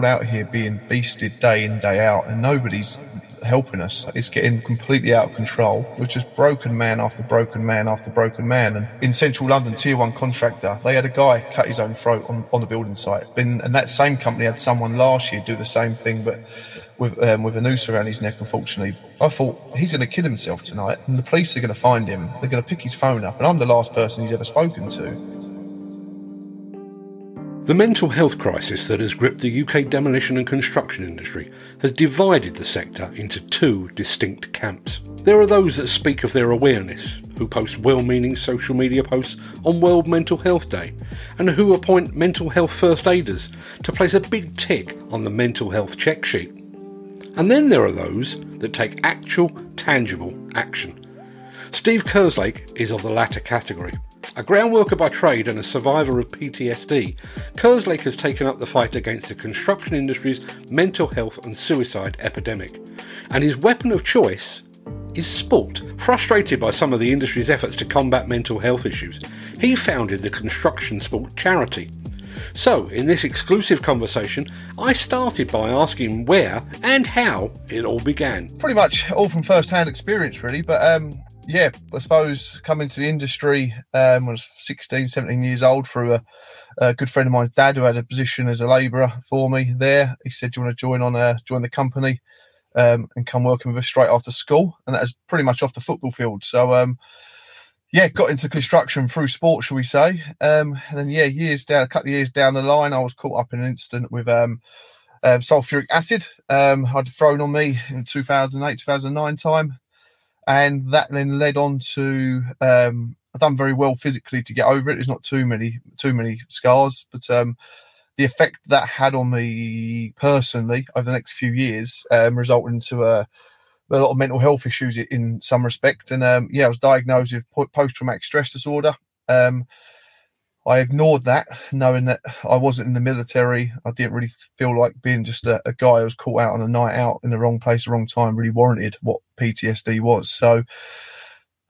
all out here being beasted day in, day out, and nobody's helping us. It's getting completely out of control. We're just broken man after broken man after broken man. And in central London, tier one contractor, they had a guy cut his own throat on, on the building site. Been, and that same company had someone last year do the same thing, but with um, with a noose around his neck. Unfortunately, I thought he's going to kill himself tonight, and the police are going to find him. They're going to pick his phone up, and I'm the last person he's ever spoken to. The mental health crisis that has gripped the UK demolition and construction industry has divided the sector into two distinct camps. There are those that speak of their awareness, who post well meaning social media posts on World Mental Health Day, and who appoint mental health first aiders to place a big tick on the mental health check sheet. And then there are those that take actual, tangible action. Steve Kerslake is of the latter category. A ground worker by trade and a survivor of PTSD, Kerslake has taken up the fight against the construction industry's mental health and suicide epidemic. And his weapon of choice is sport. Frustrated by some of the industry's efforts to combat mental health issues, he founded the Construction Sport Charity, so, in this exclusive conversation, I started by asking where and how it all began. Pretty much all from first hand experience, really. But um, yeah, I suppose coming to the industry um, when I was 16, 17 years old through a, a, good friend of mine's dad who had a position as a labourer for me there. He said, Do you want to join on uh, join the company um, and come working with us straight after school? And that was pretty much off the football field. So um, yeah, got into construction through sport, shall we say? Um, and then yeah, years down, a couple of years down the line, I was caught up in an incident with um, um, sulfuric acid. Um, I'd thrown on me in 2008, 2009 time, and that then led on to um, I've done very well physically to get over it. There's not too many too many scars, but um, the effect that had on me personally over the next few years um, resulted into a a lot of mental health issues in some respect. And um, yeah, I was diagnosed with post traumatic stress disorder. Um, I ignored that, knowing that I wasn't in the military. I didn't really feel like being just a, a guy who was caught out on a night out in the wrong place, the wrong time, really warranted what PTSD was. So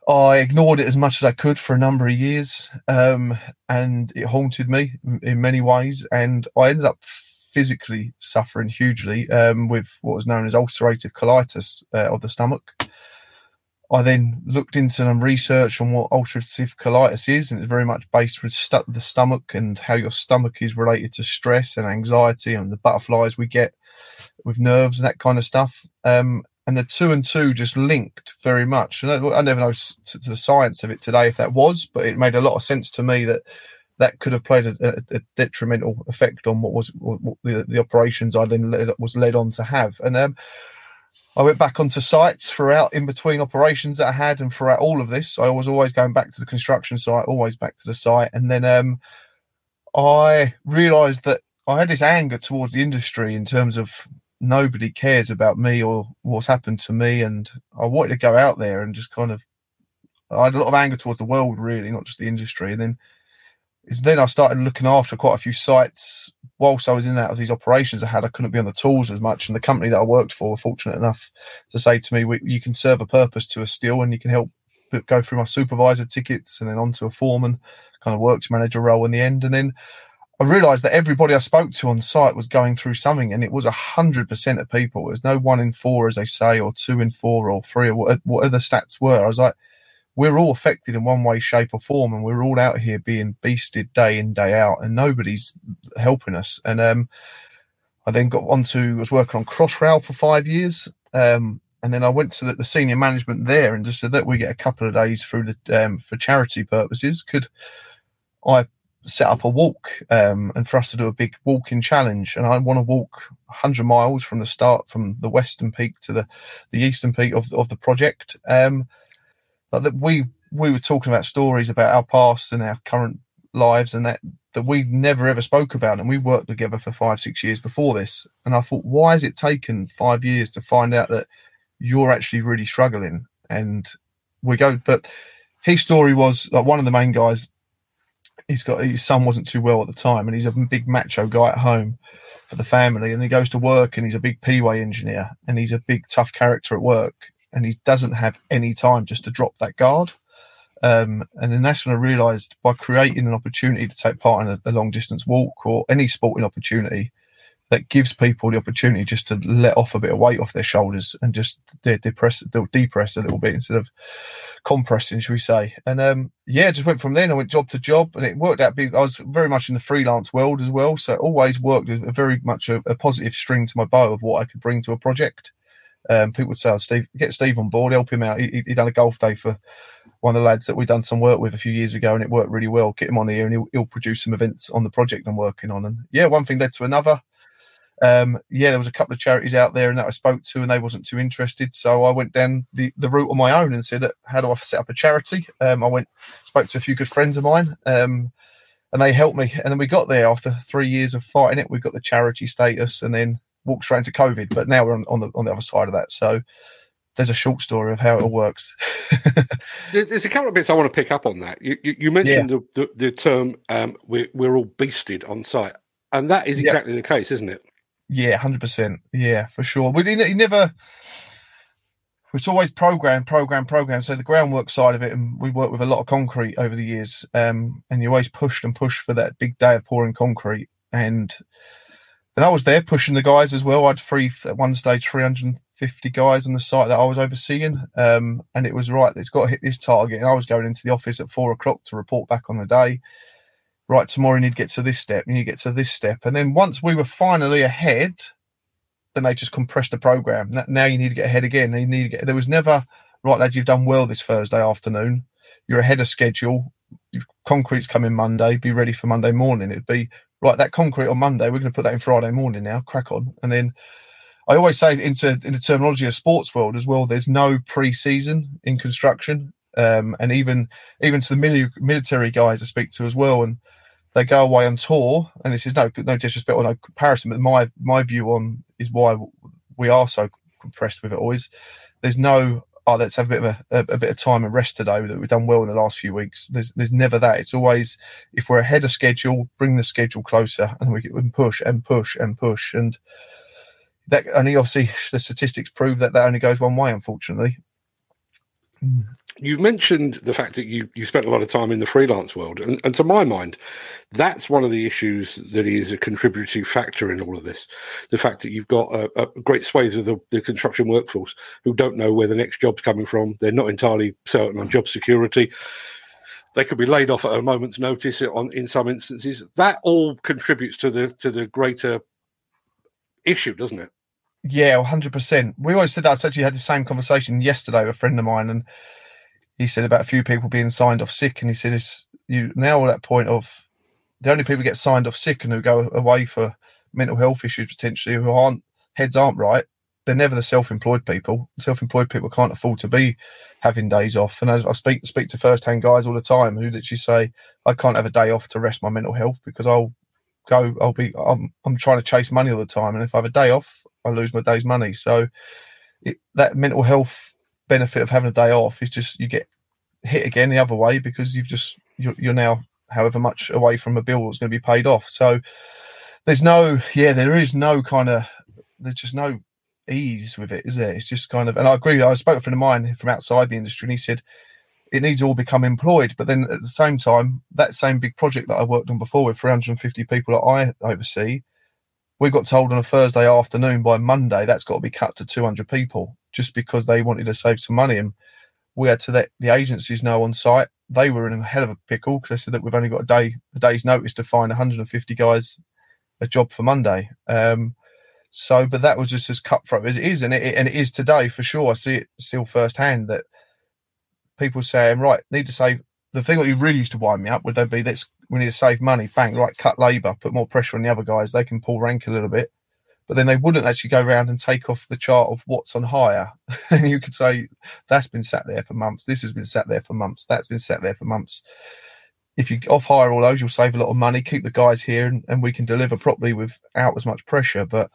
I ignored it as much as I could for a number of years, um, and it haunted me in many ways. And I ended up physically suffering hugely um, with what was known as ulcerative colitis uh, of the stomach. I then looked into some research on what ulcerative colitis is, and it's very much based with st- the stomach and how your stomach is related to stress and anxiety and the butterflies we get with nerves and that kind of stuff. Um, and the two and two just linked very much. I, I never know to, the science of it today if that was, but it made a lot of sense to me that that could have played a, a detrimental effect on what was what the, the, operations I then led, was led on to have. And um, I went back onto sites throughout in between operations that I had, and throughout all of this, I was always going back to the construction site, always back to the site. And then um, I realised that I had this anger towards the industry in terms of nobody cares about me or what's happened to me, and I wanted to go out there and just kind of. I had a lot of anger towards the world, really, not just the industry. And then then I started looking after quite a few sites whilst I was in and out of these operations I had. I couldn't be on the tools as much, and the company that I worked for were fortunate enough to say to me, "You can serve a purpose to a steel, and you can help go through my supervisor tickets and then onto a foreman kind of works manager role in the end." And then I realised that everybody I spoke to on site was going through something, and it was hundred percent of people. It was no one in four, as they say, or two in four, or three, or whatever the stats were. I was like we're all affected in one way, shape, or form, and we're all out here being beasted day in, day out, and nobody's helping us. And um, I then got on to was working on Crossrail for five years. Um, and then I went to the, the, senior management there and just said that we get a couple of days through the um, for charity purposes. Could I set up a walk um, and for us to do a big walking challenge? And I want to walk 100 miles from the start, from the western peak to the the eastern peak of of the project. Um, like that we we were talking about stories about our past and our current lives and that that we never ever spoke about and we worked together for five six years before this. And i thought why has it taken five years to find out that you're actually really struggling? And we go but his story was like one of the main guys he's got his son wasn't too well at the time and he's a big macho guy at home for the family and he goes to work and he's a big p-way engineer and he's a big tough character at work and he doesn't have any time just to drop that guard. Um, and then that's when I realised by creating an opportunity to take part in a, a long distance walk or any sporting opportunity, that gives people the opportunity just to let off a bit of weight off their shoulders and just de- depress, depress a little bit instead of compressing, should we say? And um, yeah, just went from then. I went job to job, and it worked out. Big. I was very much in the freelance world as well, so it always worked a very much a, a positive string to my bow of what I could bring to a project. Um, people would say, oh, "Steve, get Steve on board, help him out." He, he done a golf day for one of the lads that we done some work with a few years ago, and it worked really well. Get him on here, and he'll, he'll produce some events on the project I'm working on. And yeah, one thing led to another. Um, yeah, there was a couple of charities out there and that I spoke to, and they wasn't too interested. So I went down the, the route on my own and said, "How do I set up a charity?" Um, I went spoke to a few good friends of mine, um, and they helped me. And then we got there after three years of fighting it. We got the charity status, and then walked straight into COVID. But now we're on, on the on the other side of that. So there's a short story of how it all works. there's a couple of bits I want to pick up on that. You, you, you mentioned yeah. the, the, the, term um, we're, we're all beasted on site, and that is exactly the case, isn't it? Yeah, hundred percent. Yeah, for sure. He, he never. It's always program, program, program. So the groundwork side of it, and we worked with a lot of concrete over the years, um, and you always pushed and pushed for that big day of pouring concrete. And and I was there pushing the guys as well. I had three at one stage, 350 guys on the site that I was overseeing. Um, and it was right, it's got to hit this target. And I was going into the office at four o'clock to report back on the day. Right, tomorrow you need to get to this step, you need to get to this step. And then once we were finally ahead, then they just compressed the program. Now you need to get ahead again. You need to get, there was never, right, lads, you've done well this Thursday afternoon. You're ahead of schedule. Concrete's coming Monday. Be ready for Monday morning. It'd be, right, that concrete on Monday, we're going to put that in Friday morning now, crack on. And then I always say into in the terminology of sports world as well. There's no pre-season in construction, um, and even even to the mili- military guys I speak to as well, and they go away on tour. And this is no no disrespect or no comparison, but my my view on is why we are so compressed with it always. There's no oh let's have a bit of a, a, a, bit of time and rest today that we've done well in the last few weeks. There's there's never that. It's always if we're ahead of schedule, bring the schedule closer, and we can push and push and push and that only obviously the statistics prove that that only goes one way, unfortunately. Hmm. You've mentioned the fact that you, you spent a lot of time in the freelance world, and, and to my mind, that's one of the issues that is a contributing factor in all of this. The fact that you've got a, a great swathe of the, the construction workforce who don't know where the next job's coming from. They're not entirely certain on job security they could be laid off at a moment's notice on in some instances that all contributes to the to the greater issue doesn't it yeah, hundred percent. We always said that. I actually had the same conversation yesterday with a friend of mine, and he said about a few people being signed off sick, and he said it's you now at that point of the only people get signed off sick and who go away for mental health issues potentially who aren't heads aren't right. They're never the self-employed people. Self-employed people can't afford to be having days off. And I, I speak speak to first-hand guys all the time who literally say, "I can't have a day off to rest my mental health because I'll go. I'll be. I'm, I'm trying to chase money all the time, and if I have a day off, I lose my day's money. So it, that mental health benefit of having a day off is just you get hit again the other way because you've just you're, you're now however much away from a bill that's going to be paid off. So there's no yeah there is no kind of there's just no ease with it, is there? It's just kind of and I agree. I spoke to a friend of mine from outside the industry and he said it needs to all become employed. But then at the same time, that same big project that I worked on before with 350 people that I oversee, we got told on a Thursday afternoon by Monday that's got to be cut to 200 people just because they wanted to save some money. And we had to let the agencies know on site they were in a hell of a pickle because they said that we've only got a day a day's notice to find 150 guys a job for Monday. Um, so, but that was just as cutthroat as it is, and it, and it is today for sure. I see it still firsthand that people saying, right, need to save the thing that you really used to wind me up would then be let's we need to save money, bang, right, cut labour, put more pressure on the other guys. They can pull rank a little bit, but then they wouldn't actually go around and take off the chart of what's on hire. and you could say that's been sat there for months. This has been sat there for months. That's been sat there for months. If you off hire all those, you'll save a lot of money, keep the guys here, and, and we can deliver properly without as much pressure. But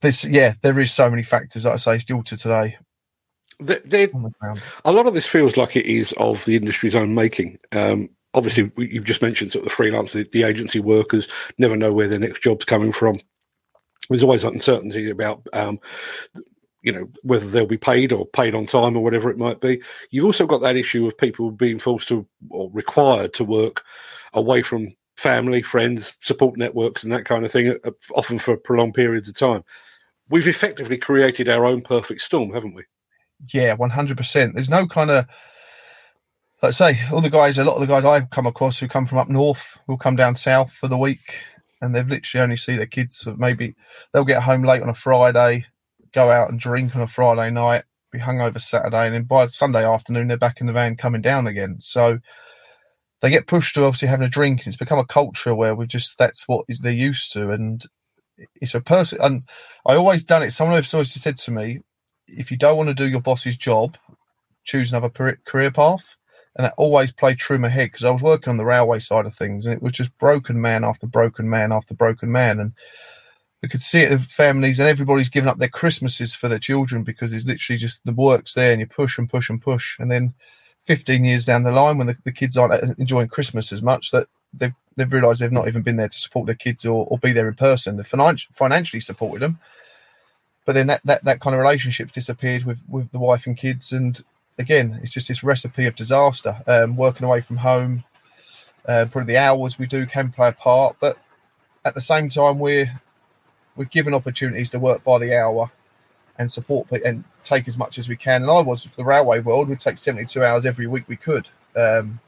this, yeah, there is so many factors. Like I say, still to today, a lot of this feels like it is of the industry's own making. Um, obviously, you've just mentioned sort of the freelance, the, the, agency workers never know where their next job's coming from. There's always uncertainty about, um, you know, whether they'll be paid or paid on time or whatever it might be. You've also got that issue of people being forced to or required to work away from family, friends, support networks, and that kind of thing, uh, often for prolonged periods of time. We've effectively created our own perfect storm, haven't we? Yeah, one hundred percent. There's no kind of let's say all the guys, a lot of the guys I've come across who come from up north will come down south for the week, and they've literally only see their kids. Maybe they'll get home late on a Friday, go out and drink on a Friday night, be hungover Saturday, and then by Sunday afternoon they're back in the van coming down again. So they get pushed to obviously having a drink, and it's become a culture where we just that's what they're used to, and it's a person. And I always done it. Someone has always said to me, if you don't want to do your boss's job, choose another career path and that always played true my head because I was working on the railway side of things, and it was just broken man after broken man after broken man, and I could see it in families, and everybody's giving up their Christmases for their children because it's literally just the work's there, and you push and push and push, and then 15 years down the line, when the, the kids aren't uh, enjoying Christmas as much, that they've they've realised they've not even been there to support their kids or, or be there in person. They've finan- financially supported them, but then that, that that kind of relationship disappeared with with the wife and kids, and again, it's just this recipe of disaster. Um, working away from home, uh, probably the hours we do can play a part, but at the same time, we're we're given opportunities to work by the hour and support and take as much as we can. And I was for the railway world, we'd take 72 hours every week we could. Um,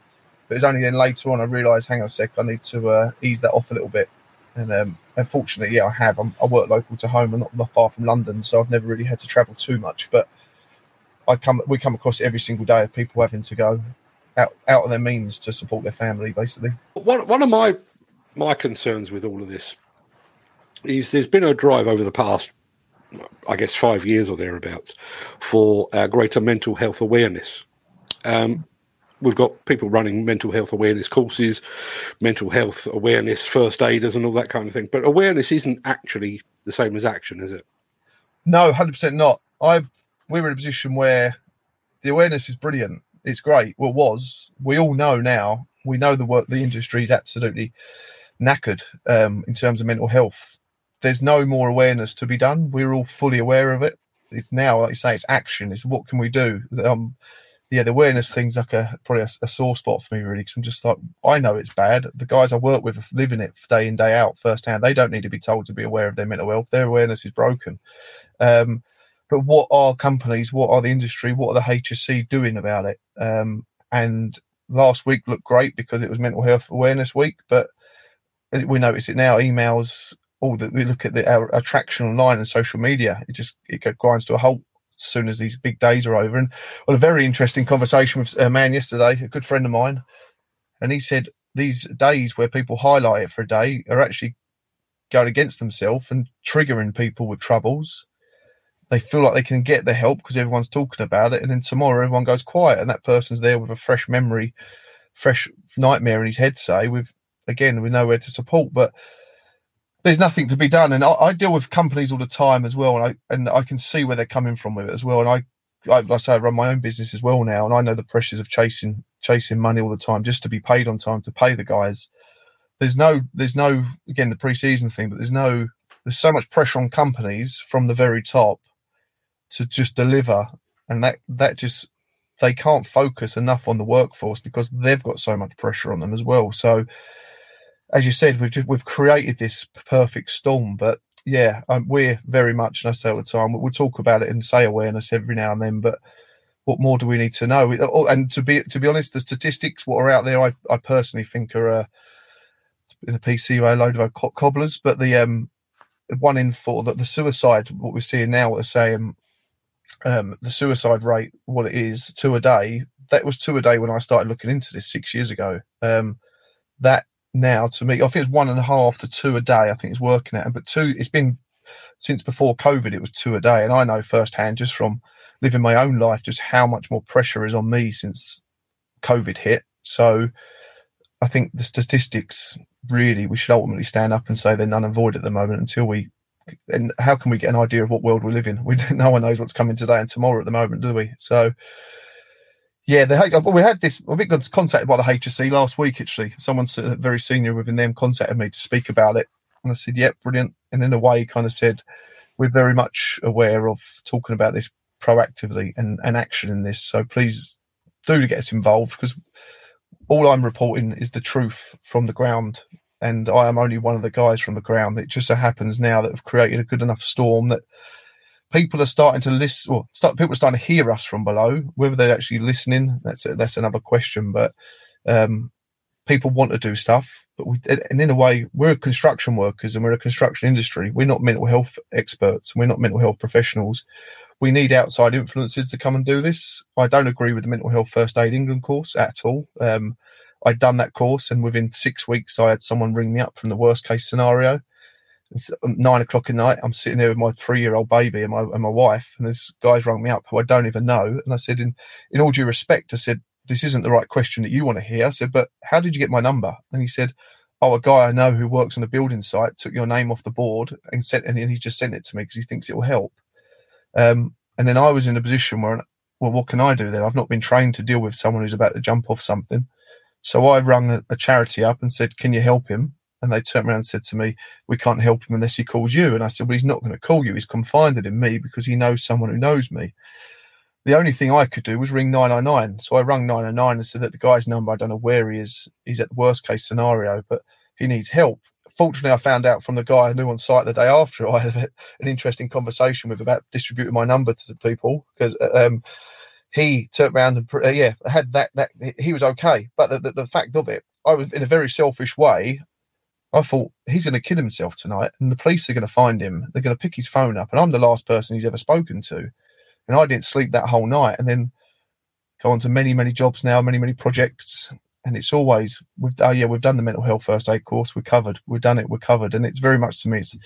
but it was only then later on I realised, hang on a sec, I need to uh, ease that off a little bit. And um, unfortunately, yeah, I have. I'm, i work local to home and not, not far from London, so I've never really had to travel too much. But I come we come across every single day of people having to go out out of their means to support their family, basically. One one of my my concerns with all of this is there's been a drive over the past, I guess, five years or thereabouts, for uh, greater mental health awareness. Um, we've got people running mental health awareness courses, mental health awareness first aiders, and all that kind of thing. But awareness isn't actually the same as action, is it? No, hundred percent not. I we're in a position where the awareness is brilliant. It's great. Well, was we all know now. We know the work. The industry is absolutely knackered um, in terms of mental health. There's no more awareness to be done. We're all fully aware of it. It's now, like you say, it's action. It's what can we do? Um, yeah, the awareness thing's like a probably a, a sore spot for me really because I'm just like I know it's bad. The guys I work with living it day in day out firsthand. They don't need to be told to be aware of their mental health. Their awareness is broken. Um, but what are companies, what are the industry, what are the HSE doing about it? Um, and last week looked great because it was Mental Health Awareness Week, but we notice it now. Emails, all that we look at the our attraction online and social media, it just it grinds to a halt as soon as these big days are over. And well, a very interesting conversation with a man yesterday, a good friend of mine, and he said these days where people highlight it for a day are actually going against themselves and triggering people with troubles they feel like they can get the help because everyone's talking about it, and then tomorrow everyone goes quiet, and that person's there with a fresh memory, fresh nightmare in his head. Say, with again, with nowhere to support, but there's nothing to be done. And I, I, deal with companies all the time as well, and I and I can see where they're coming from with it as well. And I, I, like I say, I run my own business as well now, and I know the pressures of chasing chasing money all the time just to be paid on time to pay the guys. There's no, there's no, again, the preseason thing, but there's no, there's so much pressure on companies from the very top to just deliver, and that that just they can't focus enough on the workforce because they've got so much pressure on them as well. So, as you said, we've just, we've created this perfect storm. But yeah, um, we're very much, and I say all the time, we'll talk about it and say awareness every now and then. But what more do we need to know? Oh, and to be to be honest, the statistics what are out there, I, I personally think are uh, in a PC a load of cobblers. But the um one in four that the suicide, what we're seeing now, what they're saying um, the suicide rate, what it is, two a day. That was two a day when I started looking into this six years ago. Um, that now to me, I think it's one and a half to two a day. I think it's working at, but two. It's been since before COVID. It was two a day, and I know firsthand just from living my own life just how much more pressure is on me since COVID hit. So I think the statistics really we should ultimately stand up and say they're none and void at the moment until we and how can we get an idea of what world we live in? We no one knows what's coming today and tomorrow at the moment, do we? So, yeah, the we had this. We got contacted by the HSE last week. Actually, someone uh, very senior within them contacted me to speak about it, and I said, "Yep, yeah, brilliant." And in a way, kind of said, "We're very much aware of talking about this proactively and and action in this. So please do get us involved because all I'm reporting is the truth from the ground, and I am only one of the guys from the ground. It just so happens now that have created a good enough storm that people are starting to listen. Well, start, people are starting to hear us from below. Whether they're actually listening, that's that's another question. But um, people want to do stuff. But we, and in a way, we're construction workers and we're a construction industry. We're not mental health experts. We're not mental health professionals. We need outside influences to come and do this. I don't agree with the mental health first aid England course at all. Um, I'd done that course, and within six weeks, I had someone ring me up from the worst case scenario. It's nine o'clock at night. I'm sitting there with my three year old baby and my and my wife, and this guy's rung me up who I don't even know. And I said, in in all due respect, I said, this isn't the right question that you want to hear. I said, but how did you get my number? And he said, oh, a guy I know who works on a building site took your name off the board and sent, and he just sent it to me because he thinks it will help. Um, and then I was in a position where, well, what can I do then? I've not been trained to deal with someone who's about to jump off something. So I rung a, charity up and said, can you help him? And they turned around and said to me, We can't help him unless he calls you. And I said, Well, he's not going to call you. He's confided in me because he knows someone who knows me the only thing I could do was ring 999. So I rang 999 and said that the guy's number, I don't know where he is. He's at the worst case scenario, but he needs help. Fortunately, I found out from the guy I knew on site the day after I had an interesting conversation with about distributing my number to the people because uh, um, he turned around and uh, yeah had that that he was okay. But the, the, the fact of it, I was in a very selfish way. I thought he's going to kill himself tonight, and the police are going to find him. They're going to pick his phone up, and I'm the last person he's ever spoken to and I didn't sleep that whole night. And then go on to many, many jobs now, many, many projects. And it's always, we've, oh yeah, we've done the mental health first aid course. We're covered. We've done it. We're covered. And it's very much to me, it's,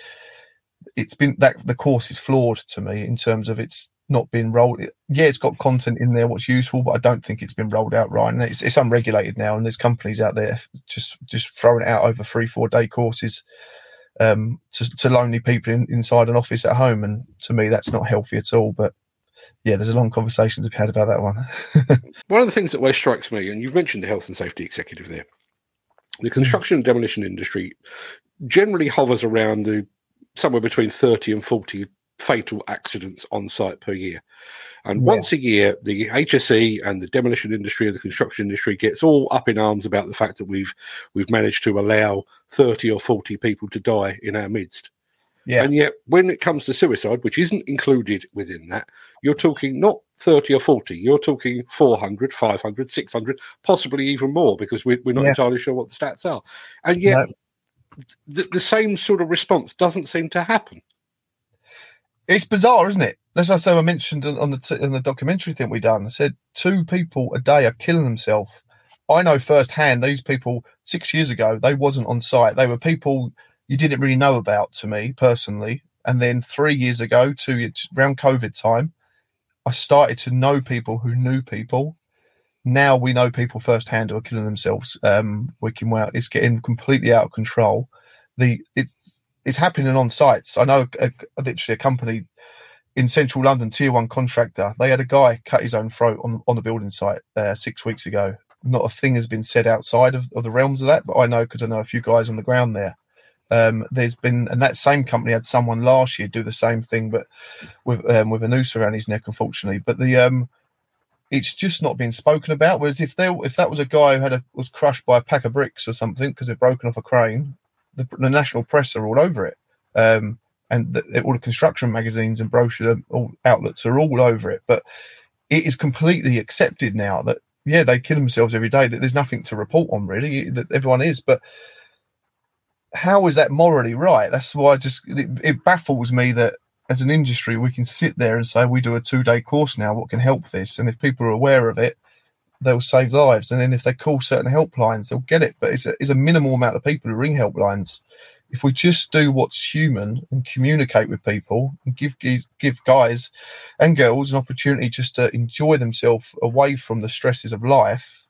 it's been that the course is flawed to me in terms of it's not been rolled. Yeah, it's got content in there what's useful, but I don't think it's been rolled out right. And it's, it's unregulated now, and there's companies out there just just throwing it out over three, four day courses um, to, to lonely people in, inside an office at home. And to me, that's not healthy at all. But yeah, there's a long conversation to be had about that one. one of the things that always strikes me, and you've mentioned the health and safety executive there, the construction and demolition industry generally hovers around the somewhere between 30 and 40 fatal accidents on site per year. And yeah. once a year, the HSE and the demolition industry and the construction industry gets all up in arms about the fact that we've we've managed to allow 30 or 40 people to die in our midst. Yeah. And yet, when it comes to suicide, which isn't included within that, you're talking not 30 or 40, you're talking 400, 500, 600, possibly even more, because we're, we're not yeah. entirely sure what the stats are. And yet, no. the, the same sort of response doesn't seem to happen. It's bizarre, isn't it? As I say, I mentioned on the t- on the documentary thing we done. I said two people a day are killing themselves. I know firsthand these people six years ago they wasn't on site. They were people you didn't really know about to me personally. And then three years ago, to around COVID time, I started to know people who knew people. Now we know people firsthand who are killing themselves. Um, working well, it's getting completely out of control. The it's it's happening on sites. I know a, a, literally a company in central London, tier one contractor. They had a guy cut his own throat on on the building site uh, six weeks ago. Not a thing has been said outside of, of the realms of that, but I know because I know a few guys on the ground there. Um, there's been, and that same company had someone last year do the same thing, but with um, with a noose around his neck, unfortunately. But the um, it's just not being spoken about. Whereas if there, if that was a guy who had a was crushed by a pack of bricks or something because they've broken off a crane, the, the national press are all over it, um, and the, all the construction magazines and brochure all, outlets are all over it. But it is completely accepted now that yeah, they kill themselves every day. That there's nothing to report on really. That everyone is, but how is that morally right? That's why I just it, it, baffles me that as an industry we can sit there and say we do a two day course now. What can help this? And if people are aware of it, they'll save lives. And then if they call certain helplines, they'll get it. But it's a, it's a minimal amount of people who ring helplines. If we just do what's human and communicate with people and give give guys and girls an opportunity just to enjoy themselves away from the stresses of life,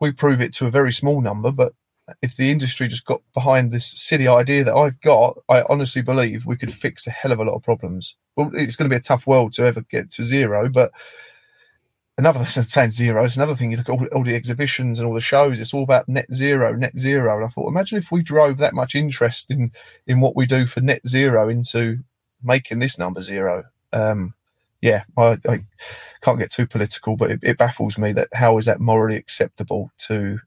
we prove it to a very small number, but if the industry just got behind this silly idea that I've got, I honestly believe we could fix a hell of a lot of problems. Well, it's going to be a tough world to ever get to zero, but another thing, saying zero, it's another thing. You look at all, all, the exhibitions and all the shows; it's all about net zero, net zero. And I thought, imagine if we drove that much interest in in what we do for net zero into making this number zero. Um, yeah, I, I can't get too political, but it, it baffles me that how is that morally acceptable to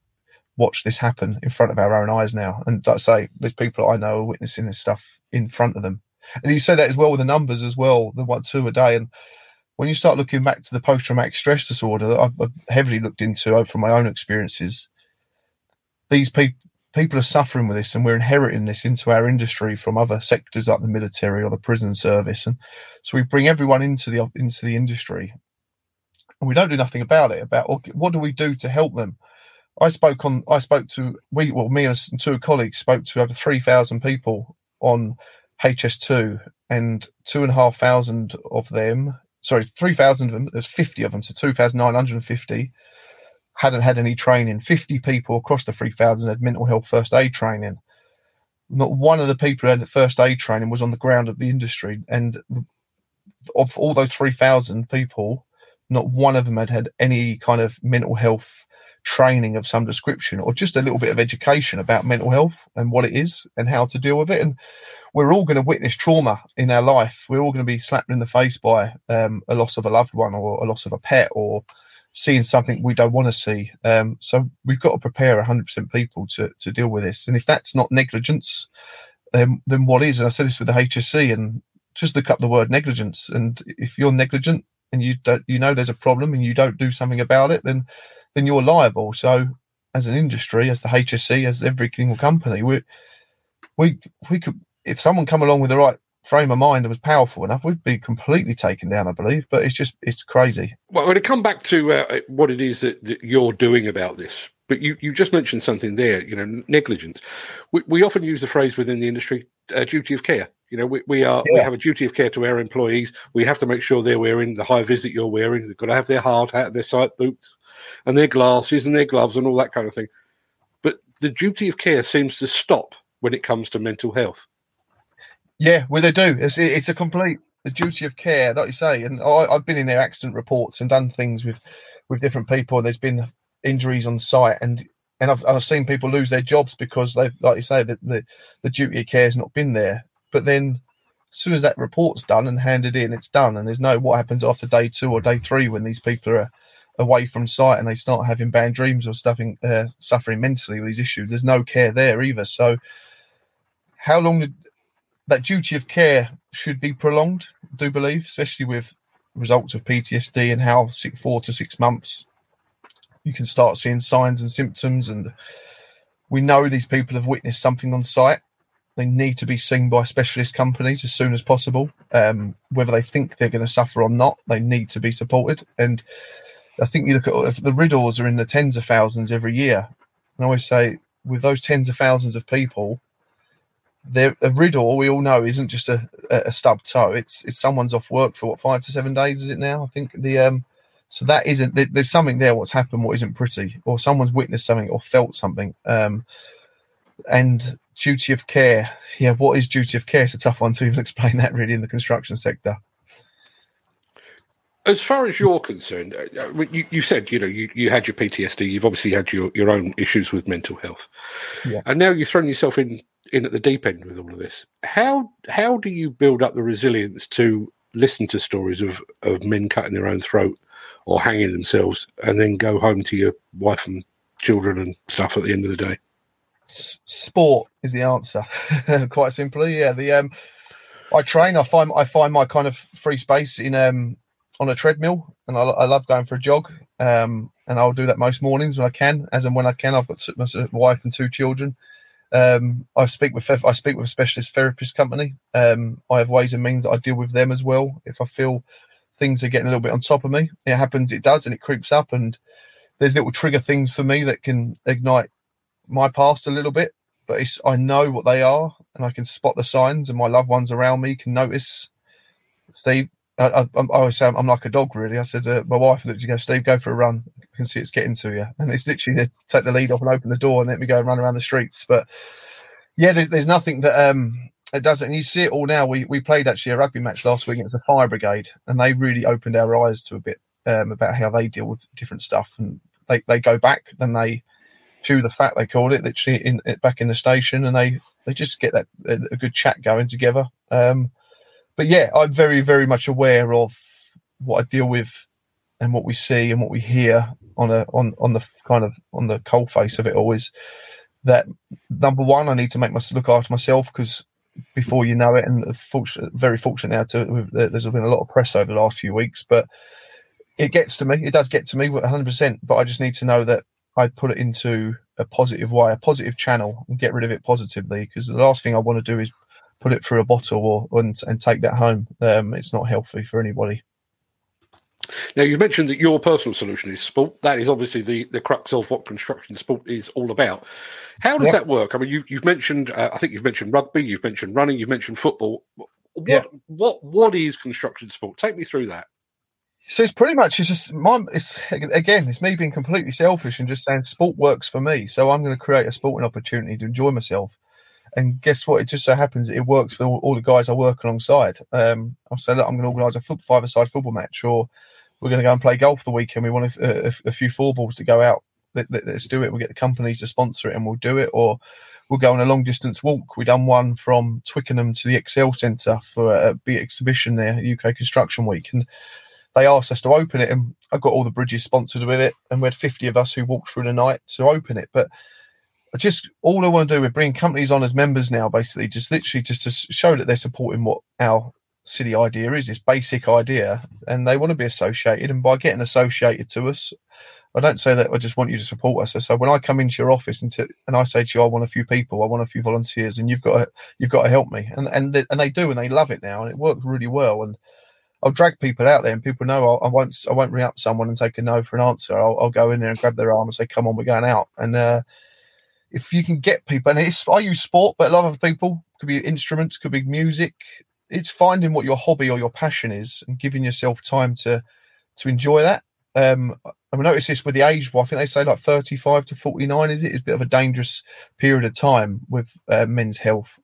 watch this happen in front of our own eyes now? And like I say, there's people I know are witnessing this stuff in front of them. And you say that as well with the numbers as well, the one two a day. And when you start looking back to the post traumatic stress disorder that I've, heavily looked into from my own experiences, these people people are suffering with this and we're inheriting this into our industry from other sectors like the military or the prison service. And so we bring everyone into the into the industry and we don't do nothing about it about what do we do to help them? I spoke on i spoke to we well me and two colleagues spoke to over 3000 people on hs2 and two and a half thousand of them sorry 3000 of them there's 50 of them so 2950 hadn't had any training. 50 people across the 3,000 had mental health first aid training. Not one of the people who had the first aid training was on the ground of the industry. And of all those 3,000 people, not one of them had had any kind of mental health training of some description or just a little bit of education about mental health and what it is and how to deal with it. And we're all going to witness trauma in our life. We're all going to be slapped in the face by um, a loss of a loved one or a loss of a pet or seeing something we don't want to see. Um, so we've got to prepare 100% people to, to deal with this. And if that's not negligence, then then what is? And I said this with the HSE and just look up the word negligence. And if you're negligent and you don't, you know there's a problem and you don't do something about it, then then you're liable. So as an industry, as the HSE, as every single company, we we we could if someone come along with the right frame of mind and was powerful enough, we'd be completely taken down, I believe. But it's just it's crazy. Well, going to come back to uh, what it is that, that, you're doing about this, but you, you just mentioned something there. You know, negligence. We, we often use the phrase within the industry, uh, duty of care. You know, we, we are yeah. we have a duty of care to our employees. We have to make sure they're wearing the high vis that you're wearing. They've got to have their hard hat, their sight boots, and their glasses and their gloves and all that kind of thing. But the duty of care seems to stop when it comes to mental health. Yeah, well, they do. It's it's a complete the duty of care, like you say. And I, have been in their accident reports and done things with with different people. There's been injuries on site, and and I've I've seen people lose their jobs because they've, like you say, that the the duty of care has not been there. But then, as soon as that report's done and handed in, it's done, and there's no what happens after day two or day three when these people are away from site and they start having bad dreams or stuffing, uh, suffering mentally with these issues. There's no care there either. So, how long did that duty of care should be prolonged, I do believe, especially with results of PTSD and how six, four to six months you can start seeing signs and symptoms. And we know these people have witnessed something on site. They need to be seen by specialist companies as soon as possible. Um, whether they think they're going to suffer or not, they need to be supported. And I think you look at the RIDDORs are in the tens of thousands every year. And I always say, with those tens of thousands of people, the a RIDDOR we all know isn't just a, a stub toe. It's it's someone's off work for what five to seven days is it now? I think the um so that isn't there's something there. What's happened? What isn't pretty? Or someone's witnessed something or felt something. Um, and duty of care. Yeah, what is duty of care? It's a tough one to even explain that really in the construction sector. As far as you're concerned, uh, uh, you, you said you know you, you had your PTSD. You've obviously had your, your own issues with mental health, yeah. and now you've thrown yourself in in at the deep end with all of this. How how do you build up the resilience to listen to stories of of men cutting their own throat or hanging themselves, and then go home to your wife and children and stuff at the end of the day? Sport is the answer, quite simply. Yeah, the um, I train. I find I find my kind of free space in um on a treadmill, and I, I love going for a jog. Um, and I'll do that most mornings when I can, as and when I can. I've got my wife and two children. Um, I speak with I speak with a specialist therapist company. Um, I have ways and means that I deal with them as well. If I feel things are getting a little bit on top of me, it happens. It does, and it creeps up. And there's little trigger things for me that can ignite my past a little bit. But I know what they are, and I can spot the signs, and my loved ones around me can notice. Steve, I, I, I always say I'm, I'm, like a dog, really. I said, uh, my wife looked to go, Steve, go for a run. I can see it's getting to you. And it's literally take the lead off and open the door and let me go and run around the streets. But yeah, there's, there's nothing that um, it doesn't. And you see it all now. We we played actually a rugby match last week. It was a fire brigade, and they really opened our eyes to a bit um, about how they deal with different stuff. And they, they go back, then they chew the fat, they call it, literally in, back in the station, and they, they just get that a, a good chat going together. Um, but yeah, I'm very, very much aware of what I deal with and what we see and what we hear on a on on the kind of on the cold face of it all is that number one, I need to make myself look after myself because before you know it, and fortunate, very fortunate now to there's been a lot of press over the last few weeks, but it gets to me. It does get to me 100%. But I just need to know that I put it into a positive way, a positive channel, and get rid of it positively. Because the last thing I want to do is put it through a bottle or and, and take that home. Um, it's not healthy for anybody. Now, you've mentioned that your personal solution is sport. That is obviously the, the crux of what construction sport is all about. How does yeah. that work? I mean, you, you've mentioned, uh, I think you've mentioned rugby, you've mentioned running, you've mentioned football. What, yeah. what, what is construction sport? Take me through that. So it's pretty much it's just my it's again it's me being completely selfish and just saying sport works for me. So I'm going to create a sporting opportunity to enjoy myself. And guess what? It just so happens it works for all, all the guys I work alongside. Um, I'll say, look, I'm going to organise a foot, five-a-side football match, or we're going to go and play golf the weekend. We want a, a, a few four balls to go out. Let, let, let's do it. We'll get the companies to sponsor it, and we'll do it. Or we'll go on a long distance walk. We done one from Twickenham to the Excel Centre for a big exhibition there, UK Construction Week, and they asked us to open it, and I got all the bridges sponsored with it, and we had 50 of us who walked through the night to open it. But just all I want to do is bring companies on as members now, basically, just literally just to show that they're supporting what our city idea is, this basic idea, and they want to be associated. And by getting associated to us, I don't say that I just want you to support us. So when I come into your office and, to, and I say to you, I want a few people, I want a few volunteers, and you've got to, you've got to help me, and and they, and they do, and they love it now, and it works really well. And I'll drag people out there, and people know I'll, I won't I won't ring up someone and take a no for an answer. I'll, I'll go in there and grab their arm and say, "Come on, we're going out." And uh, if you can get people, and it's I use sport, but a lot of people could be instruments, could be music, it's finding what your hobby or your passion is and giving yourself time to to enjoy that. Um, I notice this with the age. Well, I think they say like 35 to 49 is it? It's a bit of a dangerous period of time with uh, men's health.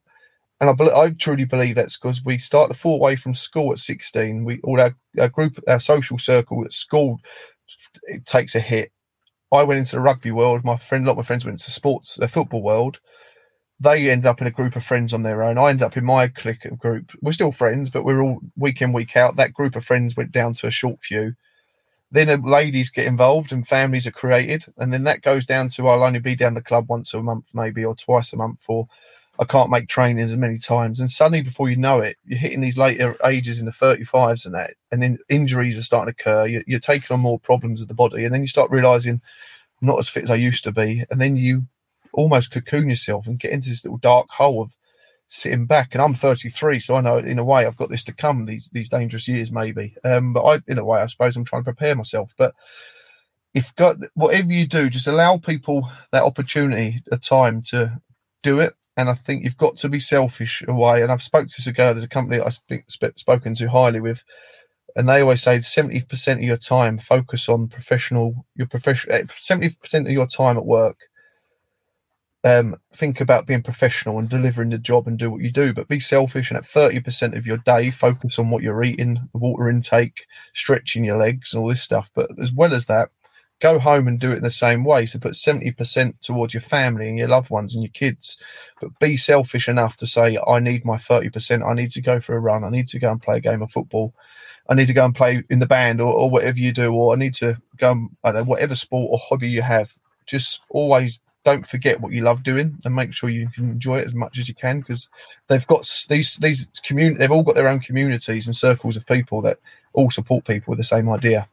And I, I truly believe that's because we start to fall away from school at 16. We all our, our group, our social circle at school, it takes a hit. I went into the rugby world. My friend, a lot of my friends went into sports, the football world they end up in a group of friends on their own. I end up in my clique group. We're still friends, but we're all week in, week out. That group of friends went down to a short few. Then the ladies get involved and families are created. And then that goes down to I'll only be down the club once a month, maybe, or twice a month, or I can't make training as many times. And suddenly, before you know it, you're hitting these later ages in the 35s and that. And then injuries are starting to occur. You're, you're taking on more problems of the body. And then you start realizing, I'm not as fit as I used to be. And then you almost cocoon yourself and get into this little dark hole of sitting back. And I'm 33, so I know in a way I've got this to come these these dangerous years maybe. Um, but I, in a way, I suppose I'm trying to prepare myself. But if got whatever you do, just allow people that opportunity, a time to do it. And I think you've got to be selfish away. And I've spoke to this ago. There's a company I've sp- spoken to highly with, and they always say 70% of your time focus on professional your professional 70% of your time at work um, think about being professional and delivering the job and do what you do, but be selfish and at 30% of your day, focus on what you're eating, the water intake, stretching your legs, and all this stuff. But as well as that, go home and do it in the same way. So put 70% towards your family and your loved ones and your kids, but be selfish enough to say, I need my 30%. I need to go for a run. I need to go and play a game of football. I need to go and play in the band or, or whatever you do, or I need to go and, I don't know, whatever sport or hobby you have. Just always don't forget what you love doing and make sure you can enjoy it as much as you can because they've got these these community they've all got their own communities and circles of people that all support people with the same idea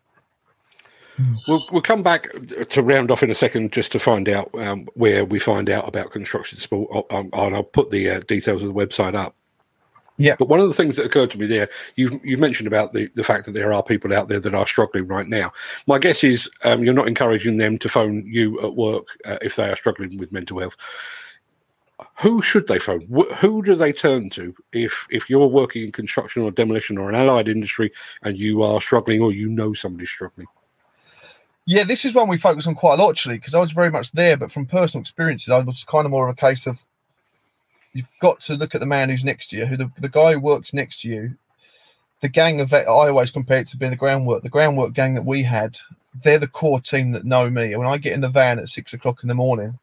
We'll, we'll come back to round off in a second just to find out um, where we find out about construction sport. I'll, um, I'll put the uh, details of the website up. Yeah. But one of the things that occurred to me there, you've you've mentioned about the, the fact that there are people out there that are struggling right now. My guess is um, you're not encouraging them to phone you at work uh, if they are struggling with mental health. Who should they phone? who do they turn to if if you're working in construction or demolition or an allied industry and you are struggling or you know somebody's struggling? Yeah, this is one we focus on quite a lot actually because I was very much there, but from personal experiences, I was kind of more of a case of You've got to look at the man who's next to you, who the, the guy who works next to you. The gang of I always compare it to being the groundwork. The groundwork gang that we had, they're the core team that know me. When I get in the van at six o'clock in the morning,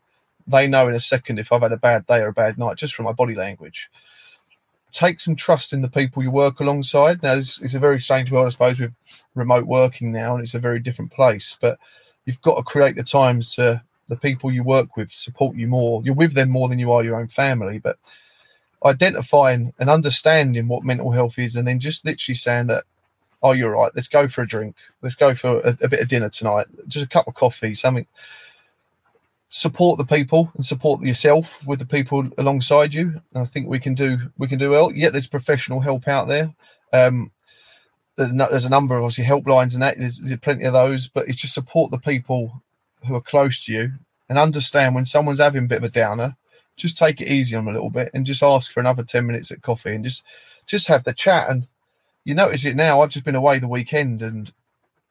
they know in a second if I've had a bad day or a bad night just from my body language. Take some trust in the people you work alongside. Now, it's, it's a very strange world, I suppose, with remote working now, and it's a very different place. But you've got to create the times to the people you work with support you more. You're with them more than you are your own family. But identifying and understanding what mental health is, and then just literally saying that, oh, you're right. Let's go for a drink. Let's go for a, a bit of dinner tonight. Just a cup of coffee, something support the people and support yourself with the people alongside you. I think we can do we can do well. Yeah, there's professional help out there. Um, there's a number of obviously helplines and that there's, there's plenty of those, but it's just support the people who are close to you and understand when someone's having a bit of a downer, just take it easy on them a little bit and just ask for another 10 minutes at coffee and just just have the chat and you notice it now. I've just been away the weekend and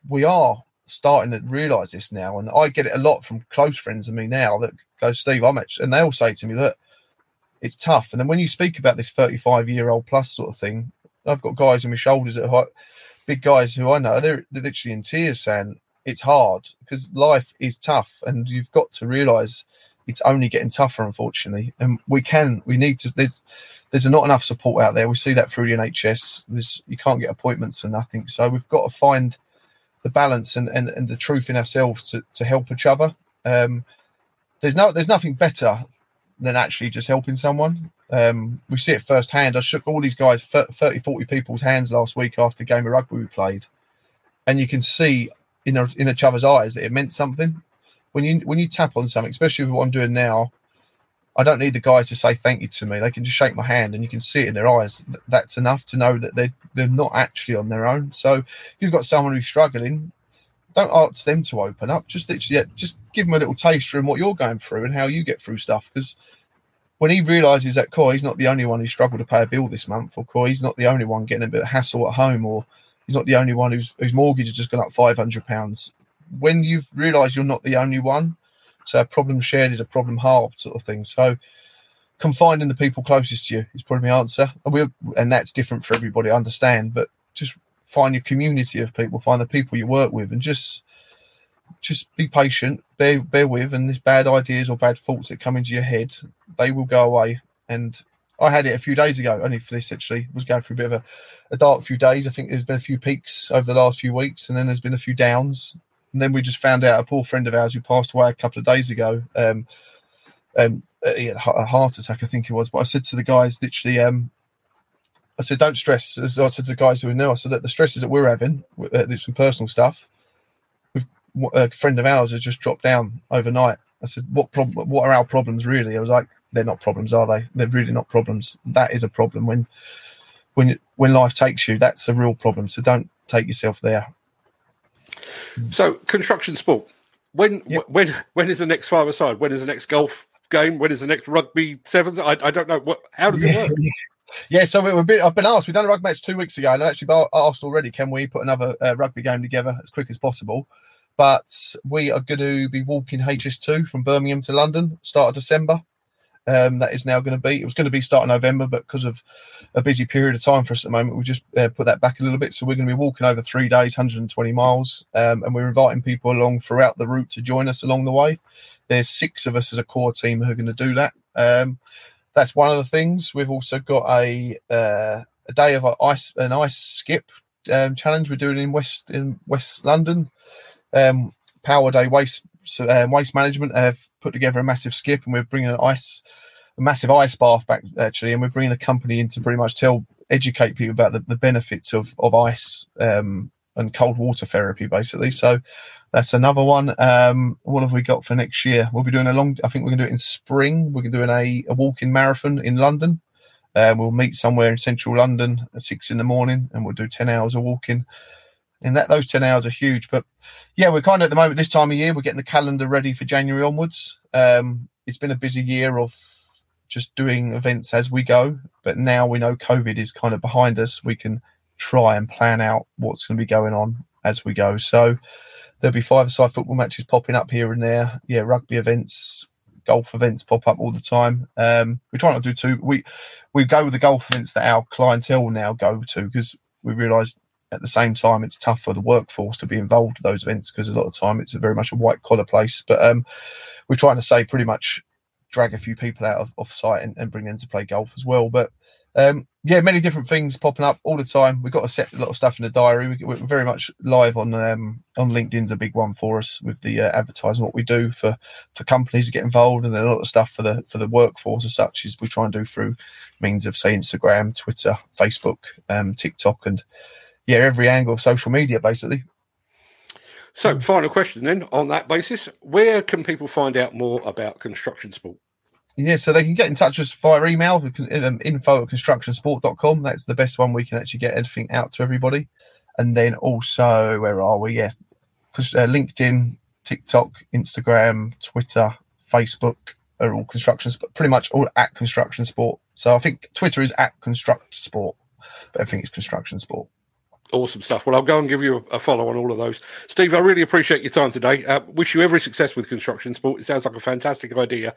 we are starting to realize this now, and I get it a lot from close friends of me now that go, Steve, I'm actually, and they all say to me, look, it's tough. And then when you speak about this 35 year old plus sort of thing, I've got guys on my shoulders that are big guys who I know, they're, they're literally in tears saying it's hard because life is tough, and you've got to realize it's only getting tougher, unfortunately. And we can, we need to, there's, there's not enough support out there. We see that through the NHS. There's, you can't get appointments for nothing. So we've got to find the balance and, and, and the truth in ourselves to, to help each other. Um, there's no there's nothing better than actually just helping someone. Um, we see it firsthand. I shook all these guys, 30, 40 people's hands last week after the game of rugby we played. And you can see in, in each other's eyes that it meant something. When you when you tap on something, especially with what I'm doing now, I don't need the guys to say thank you to me. They can just shake my hand, and you can see it in their eyes. That's enough to know that they're they're not actually on their own. So if you've got someone who's struggling, don't ask them to open up. Just literally, just give them a little taster in what you're going through and how you get through stuff. Because when he realizes that, cool, he's not the only one who struggled to pay a bill this month, or cool, he's not the only one getting a bit of hassle at home, or he's not the only one whose whose mortgage has just gone up five hundred pounds. When you've realised you're not the only one, so a problem shared is a problem halved, sort of thing. So confining the people closest to you is probably my answer. And, we and that's different for everybody, I understand. But just find your community of people, find the people you work with, and just just be patient, bear bear with, and these bad ideas or bad thoughts that come into your head, they will go away. And I had it a few days ago, only for this actually, was going through a bit of a, a dark few days. I think there's been a few peaks over the last few weeks, and then there's been a few downs. And then we just found out a poor friend of ours who passed away a couple of days ago. Um, um, he had a heart attack, I think it was. But I said to the guys, literally, um, I said, don't stress. As I said to the guys who know, I said that the stresses that we're having, uh, there's some personal stuff. A friend of ours has just dropped down overnight. I said, what problem? What are our problems really? I was like, they're not problems, are they? They're really not problems. That is a problem when, when, when life takes you. That's a real problem. So don't take yourself there. So construction sport. When yep. when when is the next five aside? When is the next golf game? When is the next rugby sevens? I, I don't know. What how does it work? Yeah, so we, have been, I've been asked. We've done a rugby match two weeks ago, and I actually asked already. Can we put another uh, rugby game together as quick as possible? But we are going to be walking HS2 from Birmingham to London start of December. Um, that is now going to be. It was going to be starting November, but because of a busy period of time for us at the moment, we just uh, put that back a little bit. So we're going to be walking over three days, 120 miles, um, and we're inviting people along throughout the route to join us along the way. There's six of us as a core team who are going to do that. Um, that's one of the things. We've also got a uh, a day of ice an ice skip um, challenge we're doing in West in West London. Um, Powerday Waste um, Waste Management have put together a massive skip, and we're bringing an ice, a massive ice bath back actually, and we're bringing a company in to pretty much tell, educate people about the, the benefits of of ice um, and cold water therapy, basically. So that's another one. Um, what have we got for next year? We'll be doing a long. I think we're going to do it in spring. We're gonna do a, a walking marathon in London. Uh, we'll meet somewhere in central London at six in the morning, and we'll do ten hours of walking and that those 10 hours are huge but yeah we're kind of at the moment this time of year we're getting the calendar ready for january onwards. Um, it's been a busy year of just doing events as we go but now we know covid is kind of behind us we can try and plan out what's going to be going on as we go. So there'll be five-a-side football matches popping up here and there. Yeah rugby events golf events pop up all the time. Um, we try not to do too we we go with the golf events that our clientele now go to because we realize at the same time, it's tough for the workforce to be involved in those events because a lot of time it's a very much a white collar place. But um, we're trying to say pretty much drag a few people out of off site and, and, bring them to play golf as well. But um, yeah, many different things popping up all the time. We've got to set a lot of stuff in the diary. We, are very much live on um, on LinkedIn's a big one for us with the uh, advertising what we do for for companies to get involved, and then a lot of stuff for the for the workforce as such is we try and do through means of say Instagram, Twitter, Facebook, um, TikTok, and yeah, every angle of social media basically. So, final question then on that basis: Where can people find out more about construction sport? Yeah, so they can get in touch with us via email, um, info at constructionsport.com. That's the best one we can actually get everything out to everybody. And then also, where are we? Yeah, uh, LinkedIn, TikTok, Instagram, Twitter, Facebook are all construction, pretty much all at construction sport. So I think Twitter is at construct sport, but I think it's construction sport. Awesome stuff. Well, I'll go and give you a follow on all of those. Steve, I really appreciate your time today. Uh, wish you every success with construction sport. It sounds like a fantastic idea